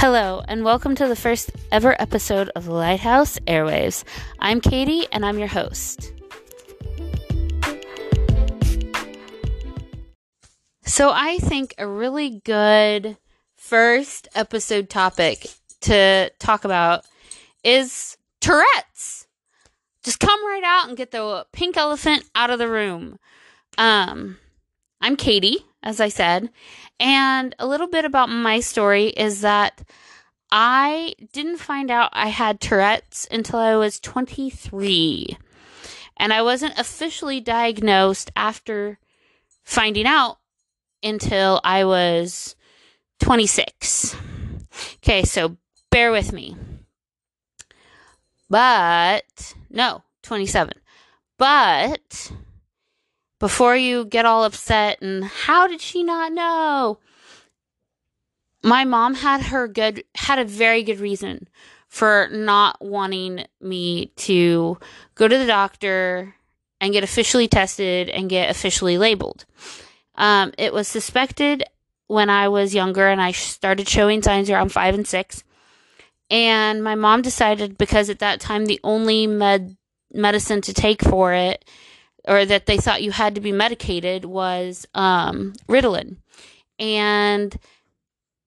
Hello, and welcome to the first ever episode of Lighthouse Airwaves. I'm Katie, and I'm your host. So, I think a really good first episode topic to talk about is Tourette's. Just come right out and get the pink elephant out of the room. Um, I'm Katie, as I said, and a little bit about my story is that I didn't find out I had Tourette's until I was 23. And I wasn't officially diagnosed after finding out until I was 26. Okay, so bear with me. But, no, 27. But, before you get all upset and how did she not know? My mom had her good, had a very good reason for not wanting me to go to the doctor and get officially tested and get officially labeled. Um, it was suspected when I was younger and I started showing signs around five and six. And my mom decided because at that time the only med medicine to take for it, or that they thought you had to be medicated, was um, Ritalin. And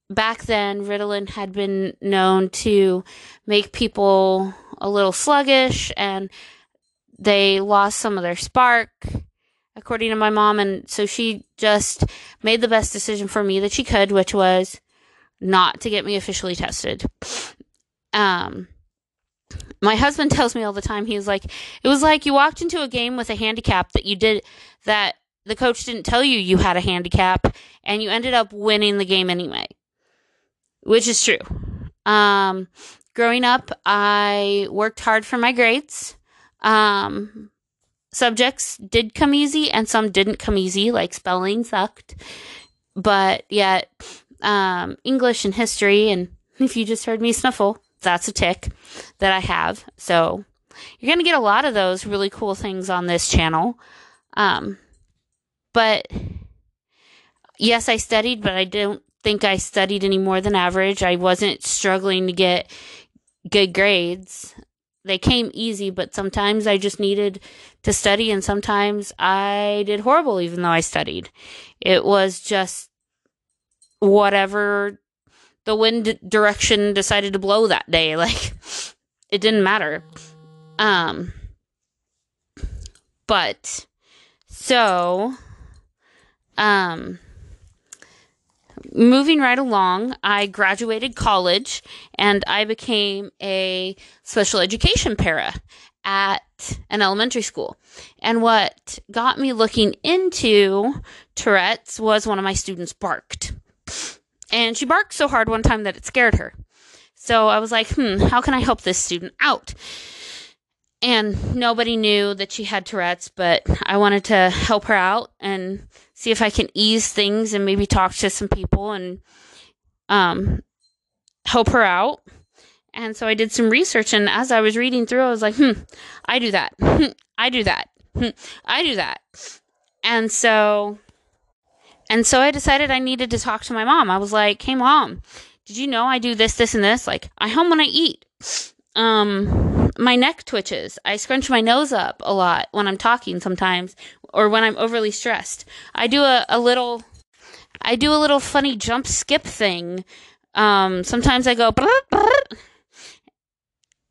back then, Ritalin had been known to make people a little sluggish, and they lost some of their spark according to my mom. And so she just made the best decision for me that she could, which was not to get me officially tested. Um, my husband tells me all the time, he's like, it was like you walked into a game with a handicap that you did, that the coach didn't tell you you had a handicap, and you ended up winning the game anyway. Which is true. Um, growing up, I worked hard for my grades. Um, subjects did come easy and some didn't come easy, like spelling sucked. But yet, um, English and history, and if you just heard me snuffle, that's a tic that I have. So you're going to get a lot of those really cool things on this channel. Um, but yes, I studied, but I don't think I studied any more than average. I wasn't struggling to get good grades they came easy, but sometimes I just needed to study, and sometimes I did horrible even though I studied. It was just whatever the wind direction decided to blow that day. Like, it didn't matter. Um, but so, um, moving right along, I graduated college and I became a special education para at an elementary school. And what got me looking into Tourette's was one of my students barked. And she barked so hard one time that it scared her. So I was like, hmm, how can I help this student out? And nobody knew that she had Tourette's, but I wanted to help her out and see if I can ease things and maybe talk to some people and um, help her out. And so I did some research, and as I was reading through, I was like, hmm, I do that. I do that. I do that. And so, and so I decided I needed to talk to my mom. I was like, hey, mom, did you know I do this, this, and this? Like, I hum when I eat. Um, my neck twitches. I scrunch my nose up a lot when I'm talking sometimes or when I'm overly stressed. I do a, a little I do a little funny jump skip thing. Um, sometimes I go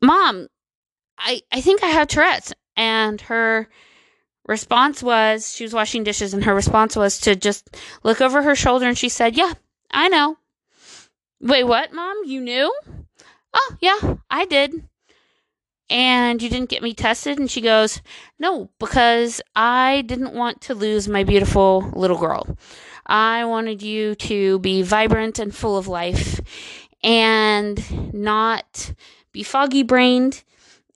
Mom, I I think I have Tourette's and her response was she was washing dishes and her response was to just look over her shoulder and she said, "Yeah, I know." Wait, what, mom? You knew? Oh, yeah, I did and you didn't get me tested? And she goes, No, because I didn't want to lose my beautiful little girl. I wanted you to be vibrant and full of life and not be foggy brained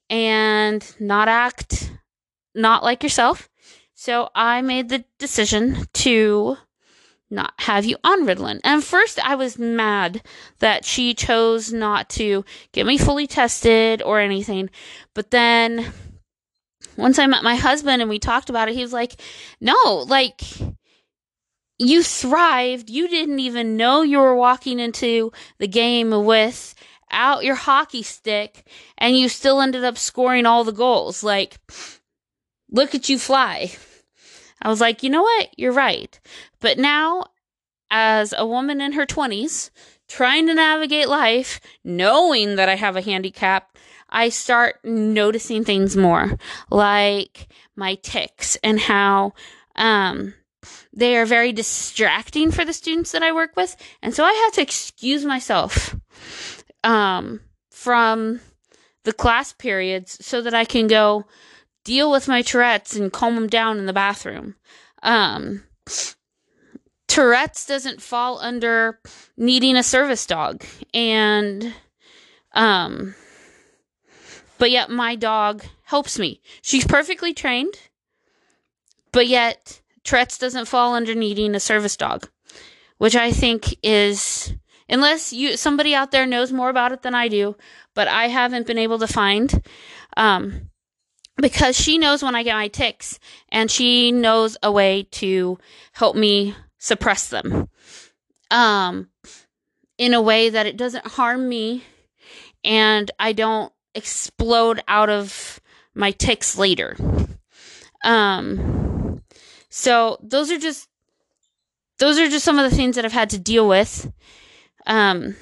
and not act not like yourself. So I made the decision to not have you on Ritalin. And first, I was mad that she chose not to get me fully tested or anything. But then, once I met my husband and we talked about it, he was like, no, like, you thrived. You didn't even know you were walking into the game without your hockey stick, and you still ended up scoring all the goals. Like, look at you fly. I was like, you know what? You're right. But now, as a woman in her 20s, trying to navigate life, knowing that I have a handicap, I start noticing things more, like my tics and how um, they are very distracting for the students that I work with. And so I have to excuse myself um, from the class periods so that I can go deal with my Tourette's and calm them down in the bathroom. Um, Tourette's doesn't fall under needing a service dog. And, um, but yet my dog helps me. She's perfectly trained, but yet Tourette's doesn't fall under needing a service dog, which I think is unless you somebody out there knows more about it than I do, but I haven't been able to find um because she knows when I get my tics and she knows a way to help me suppress them um in a way that it doesn't harm me and I don't explode out of my tics later. Um so those are just those are just some of the things that I've had to deal with. Um,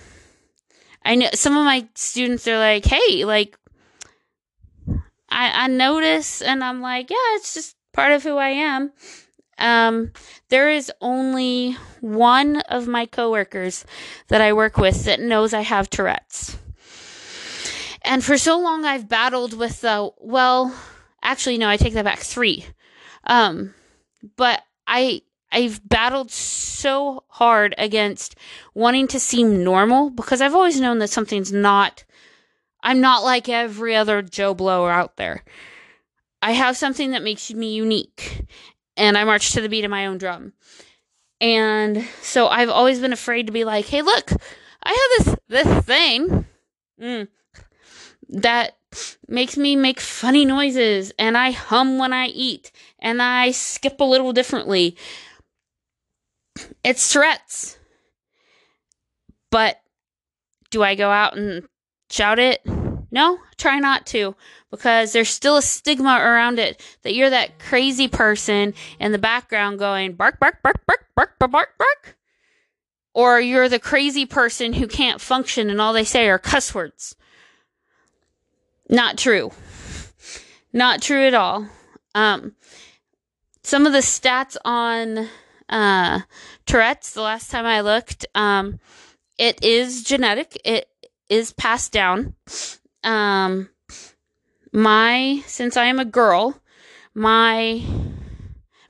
I know some of my students are like, "Hey, like, I I notice," and I'm like, "Yeah, it's just part of who I am." Um, there is only one of my coworkers that I work with that knows I have Tourette's. And for so long, I've battled with the, well, actually, no, I take that back, three. Um, but I I've battled so hard against wanting to seem normal because I've always known that something's not I'm not like every other Joe Blower out there. I have something that makes me unique and I march to the beat of my own drum. And so I've always been afraid to be like, "Hey, look, I have this this thing mm, that makes me make funny noises and I hum when I eat and I skip a little differently. It's Tourette's. But do I go out and shout it? No, try not to because there's still a stigma around it that you're that crazy person in the background going bark, bark, bark, bark, bark, bark, bark, bark. Or you're the crazy person who can't function and all they say are cuss words. Not true. Not true at all. Um, some of the stats on uh, Tourette's, the last time I looked, um, it is genetic. It is passed down. Um, my, since I am a girl, my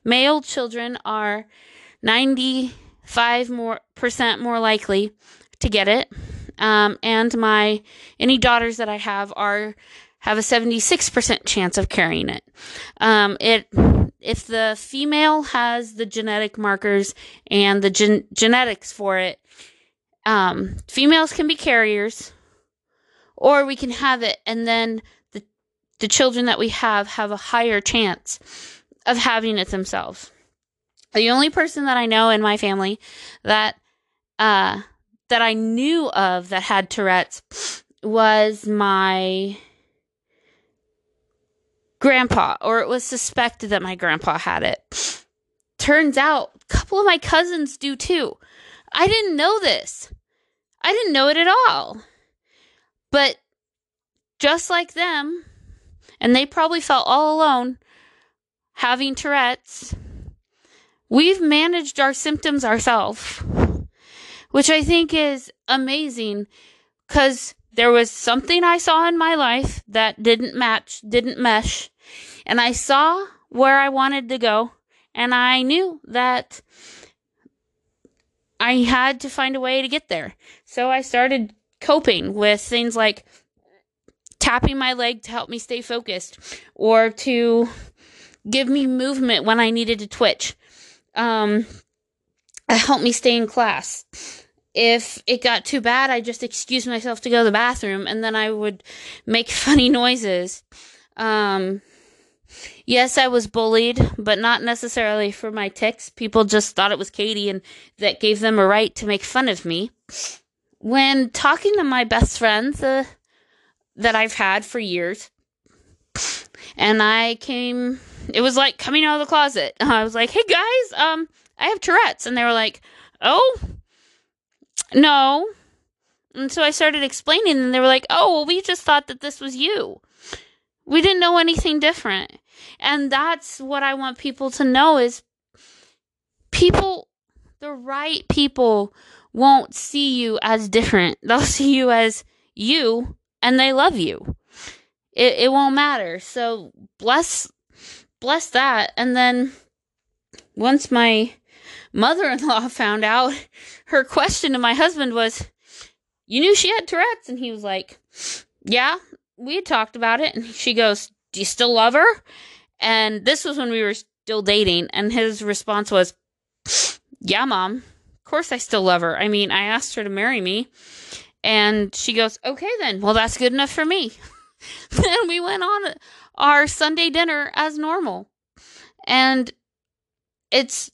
male children are 95 more percent more likely to get it. Um, and my any daughters that I have are have a 76% chance of carrying it. Um, it if the female has the genetic markers and the gen- genetics for it, um, females can be carriers, or we can have it, and then the the children that we have have a higher chance of having it themselves. The only person that I know in my family that uh, that I knew of that had Tourette's was my grandpa, or it was suspected that my grandpa had it. Turns out a couple of my cousins do too. I didn't know this. I didn't know it at all. But just like them, and they probably felt all alone having Tourette's, we've managed our symptoms ourselves which I think is amazing because there was something I saw in my life that didn't match, didn't mesh, and I saw where I wanted to go, and I knew that I had to find a way to get there. So I started coping with things like tapping my leg to help me stay focused or to give me movement when I needed to twitch. Um, help me stay in class if it got too bad, I just excused myself to go to the bathroom and then I would make funny noises. Um, Yes, I was bullied, but not necessarily for my tics. People just thought it was Katie and that gave them a right to make fun of me. When talking to my best friends uh, that I've had for years, and I came, it was like coming out of the closet. I was like, hey guys, um, I have Tourette's. And they were like, oh, no. And so I started explaining, and they were like, oh, well, we just thought that this was you. We didn't know anything different. And that's what I want people to know is people, the right people won't see you as different. They'll see you as you and they love you. It, it won't matter. So bless, bless that. And then once my mother in law found out, her question to my husband was, You knew she had Tourette's? And he was like, Yeah, we had talked about it. And she goes, Do you still love her? And this was when we were still dating. And his response was, Yeah, mom. Of course I still love her. I mean, I asked her to marry me. And she goes, Okay, then. Well, that's good enough for me. then we went on our Sunday dinner as normal. And it's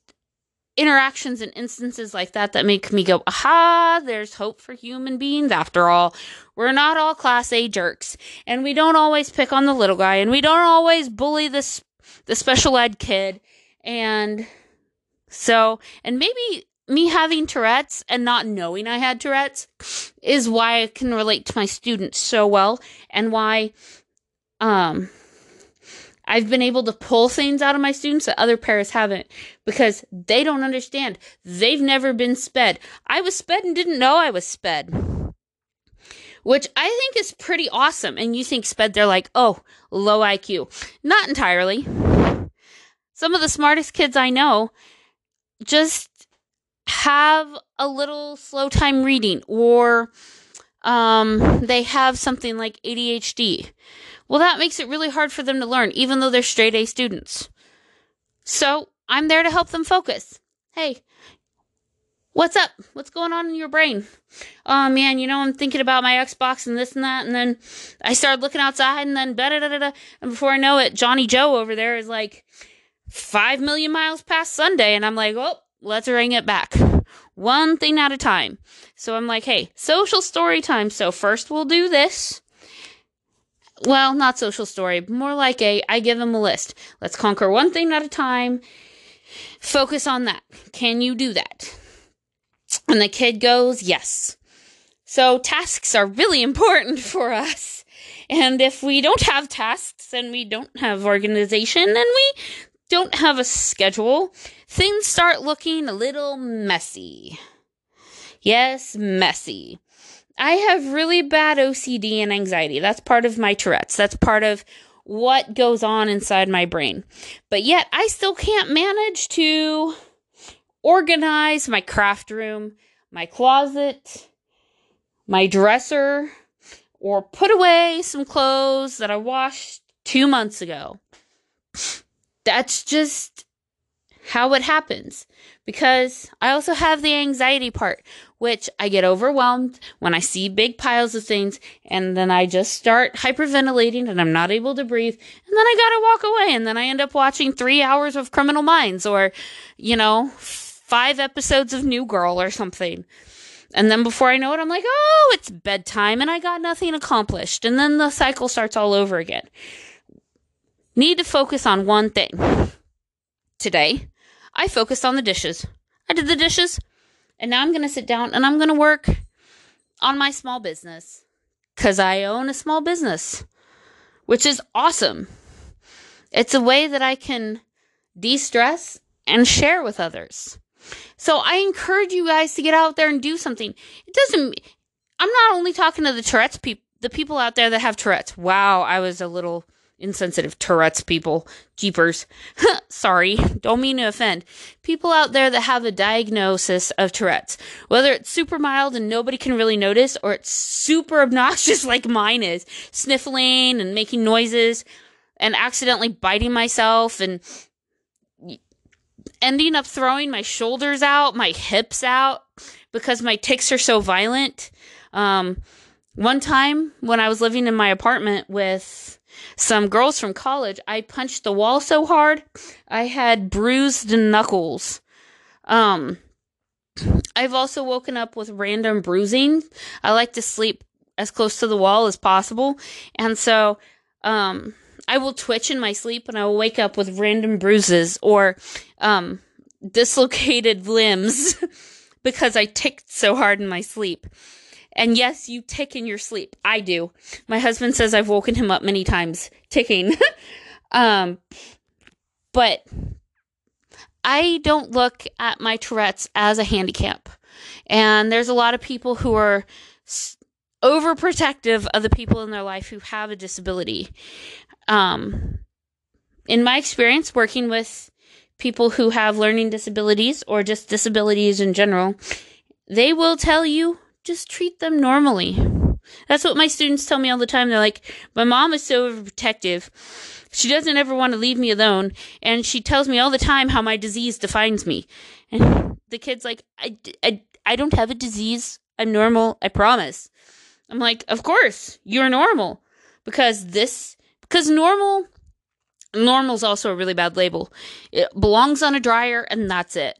interactions and instances like that that make me go, aha, there's hope for human beings after all. We're not all class A jerks, and we don't always pick on the little guy, and we don't always bully this the special ed kid. And so, and maybe me having Tourette's and not knowing I had Tourette's is why I can relate to my students so well and why um I've been able to pull things out of my students that other parents haven't because they don't understand. They've never been sped. I was sped and didn't know I was sped. Which I think is pretty awesome. And you think sped, they're like, oh, low IQ. Not entirely. Some of the smartest kids I know just have a little slow time reading or um, they have something like ADHD well, that makes it really hard for them to learn, even though they're straight A students. So I'm there to help them focus. Hey, what's up? What's going on in your brain? Oh man, you know, I'm thinking about my Xbox and this and that. And then I started looking outside and then da da da da. And before I know it, Johnny Joe over there is like five million miles past Sunday. And I'm like, oh, let's ring it back. One thing at a time. So I'm like, hey, social story time. So first we'll do this well, not social story, more like a I give them a list. Let's conquer one thing at a time. Focus on that. Can you do that? And the kid goes, Yes. So tasks are really important for us. And if we don't have tasks and we don't have organization and we don't have a schedule, things start looking a little messy. Yes, messy. I have really bad OCD and anxiety. That's part of my Tourette's. That's part of what goes on inside my brain. But yet, I still can't manage to organize my craft room, my closet, my dresser, or put away some clothes that I washed two months ago. That's just how it happens because I also have the anxiety part, which I get overwhelmed when I see big piles of things and then I just start hyperventilating and I'm not able to breathe and then I gotta walk away and then I end up watching three hours of Criminal Minds or, you know, five episodes of New Girl or something. And then before I know it, I'm like, oh, it's bedtime and I got nothing accomplished. And then the cycle starts all over again. Need to focus on one thing. Today, I focused on the dishes. I did the dishes, and now I'm going to sit down and I'm going to work on my small business because I own a small business, which is awesome. It's a way that I can de stress and share with others. So I encourage you guys to get out there and do something. It doesn't, I'm not only talking to the Tourette's people, the people out there that have Tourette's. Wow, I was a little insensitive Tourette's people. Jeepers. Sorry, don't mean to offend. People out there that have a diagnosis of Tourette's, whether it's super mild and nobody can really notice, or it's super obnoxious like mine is, sniffling and making noises and accidentally biting myself and ending up throwing my shoulders out, my hips out because my tics are so violent. Um, one time when I was living in my apartment with some girls from college, I punched the wall so hard I had bruised knuckles. Um, I've also woken up with random bruising. I like to sleep as close to the wall as possible, and so um, I will twitch in my sleep and I will wake up with random bruises or um, dislocated limbs because I ticked so hard in my sleep. And yes, you tic in your sleep. I do. My husband says I've woken him up many times ticking. um, but I don't look at my Tourette's as a handicap. And there's a lot of people who are overprotective of the people in their life who have a disability. Um, in my experience working with people who have learning disabilities or just disabilities in general, they will tell you just treat them normally. That's what my students tell me all the time. They're like, my mom is so overprotective. She doesn't ever want to leave me alone. And she tells me all the time how my disease defines me. And the kid's like, I, I, I don't have a disease. I'm normal. I promise. I'm like, of course, you're normal. Because this, because normal, normal's also a really bad label. It belongs on a dryer and that's it.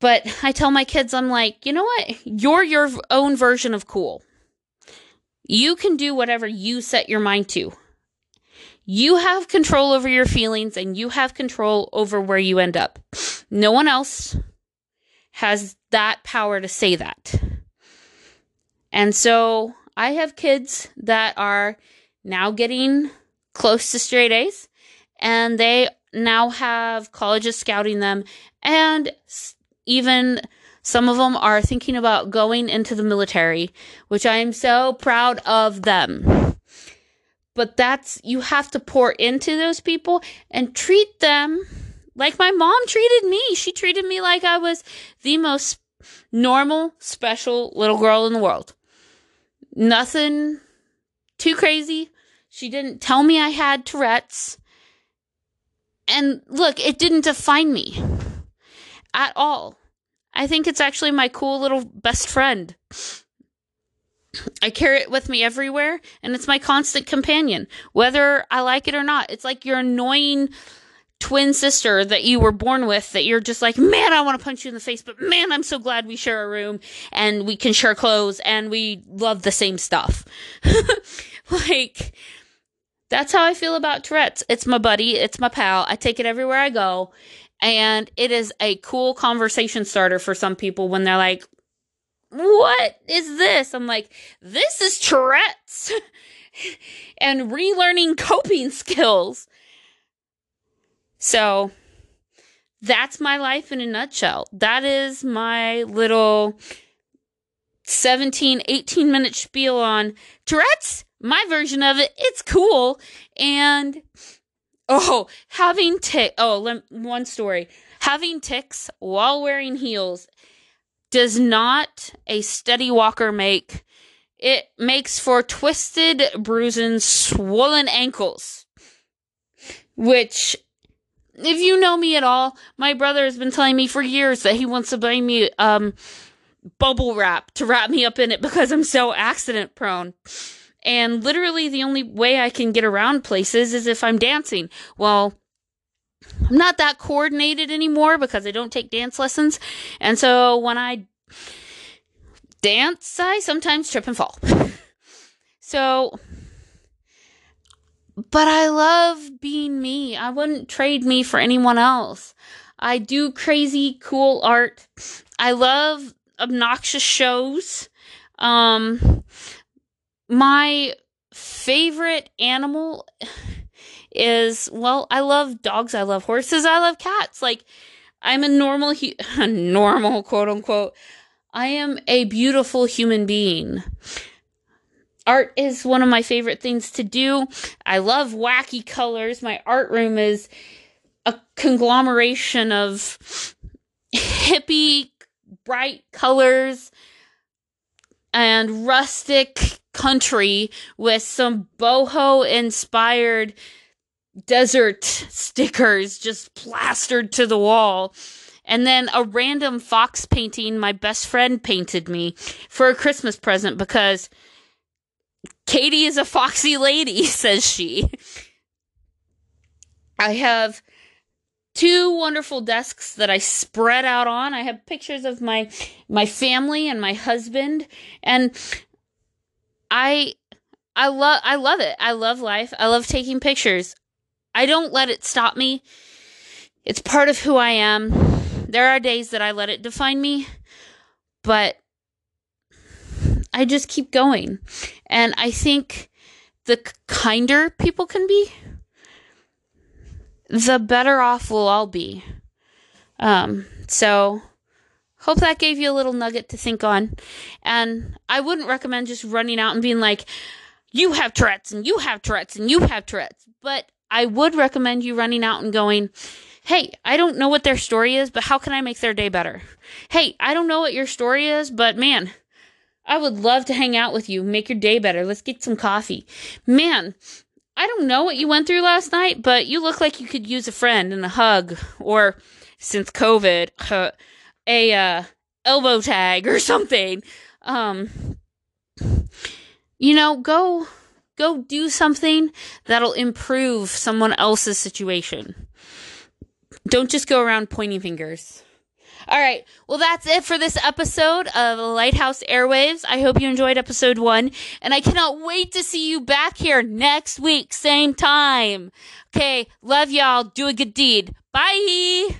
But I tell my kids, I'm like, you know what? You're your own version of cool. You can do whatever you set your mind to. You have control over your feelings and you have control over where you end up. No one else has that power to say that. And so I have kids that are now getting close to straight A's and they now have colleges scouting them and even some of them are thinking about going into the military, which I am so proud of them. But that's, you have to pour into those people and treat them like my mom treated me. She treated me like I was the most normal, special little girl in the world. Nothing too crazy. She didn't tell me I had Tourette's. And look, it didn't define me at all. I think it's actually my cool little best friend. I carry it with me everywhere, and it's my constant companion, whether I like it or not. It's like your annoying twin sister that you were born with that you're just like, man, I want to punch you in the face, but man, I'm so glad we share a room and we can share clothes and we love the same stuff. like, that's how I feel about Tourette's. It's my buddy, it's my pal. I take it everywhere I go. And it is a cool conversation starter for some people when they're like, what is this? I'm like, this is Tourette's and relearning coping skills. So that's my life in a nutshell. That is my little 17, 18 minute spiel on Tourette's. My version of it. It's cool. And Oh, having tic. Oh, one story. Having tics while wearing heels does not a steady walker make. It makes for twisted, bruising, swollen ankles. Which, if you know me at all, my brother has been telling me for years that he wants to buy me um bubble wrap to wrap me up in it because I'm so accident prone. And literally, the only way I can get around places is if I'm dancing. Well, I'm not that coordinated anymore because I don't take dance lessons. And so when I dance, I sometimes trip and fall. so, but I love being me. I wouldn't trade me for anyone else. I do crazy, cool art. I love obnoxious shows. Um, my favorite animal is well, I love dogs, I love horses, I love cats. Like I'm a normal a normal quote unquote. I am a beautiful human being. Art is one of my favorite things to do. I love wacky colors. My art room is a conglomeration of hippie bright colors and rustic country with some boho inspired desert stickers just plastered to the wall. And then a random fox painting my best friend painted me for a Christmas present because Katie is a foxy lady, says she. I have two wonderful desks that I spread out on. I have pictures of my my family and my husband and I I love I love it. I love life. I love taking pictures. I don't let it stop me. It's part of who I am. There are days that I let it define me, but I just keep going. And I think the kinder people can be, the better off we'll all be. Um, so hope that gave you a little nugget to think on. And I wouldn't recommend just running out and being like, you have Tourette's and you have Tourette's and you have Tourette's. But I would recommend you running out and going, Hey, I don't know what their story is, but how can I make their day better? Hey, I don't know what your story is, but man, I would love to hang out with you, make your day better. Let's get some coffee. Man, I don't know what you went through last night, but you look like you could use a friend and a hug, or since COVID, uh, a uh, elbow tag or something. Um, you know, go go do something that'll improve someone else's situation. Don't just go around pointing fingers. All right. Well, that's it for this episode of Lighthouse Airwaves. I hope you enjoyed episode one, and I cannot wait to see you back here next week, same time. Okay. Love y'all. Do a good deed. Bye.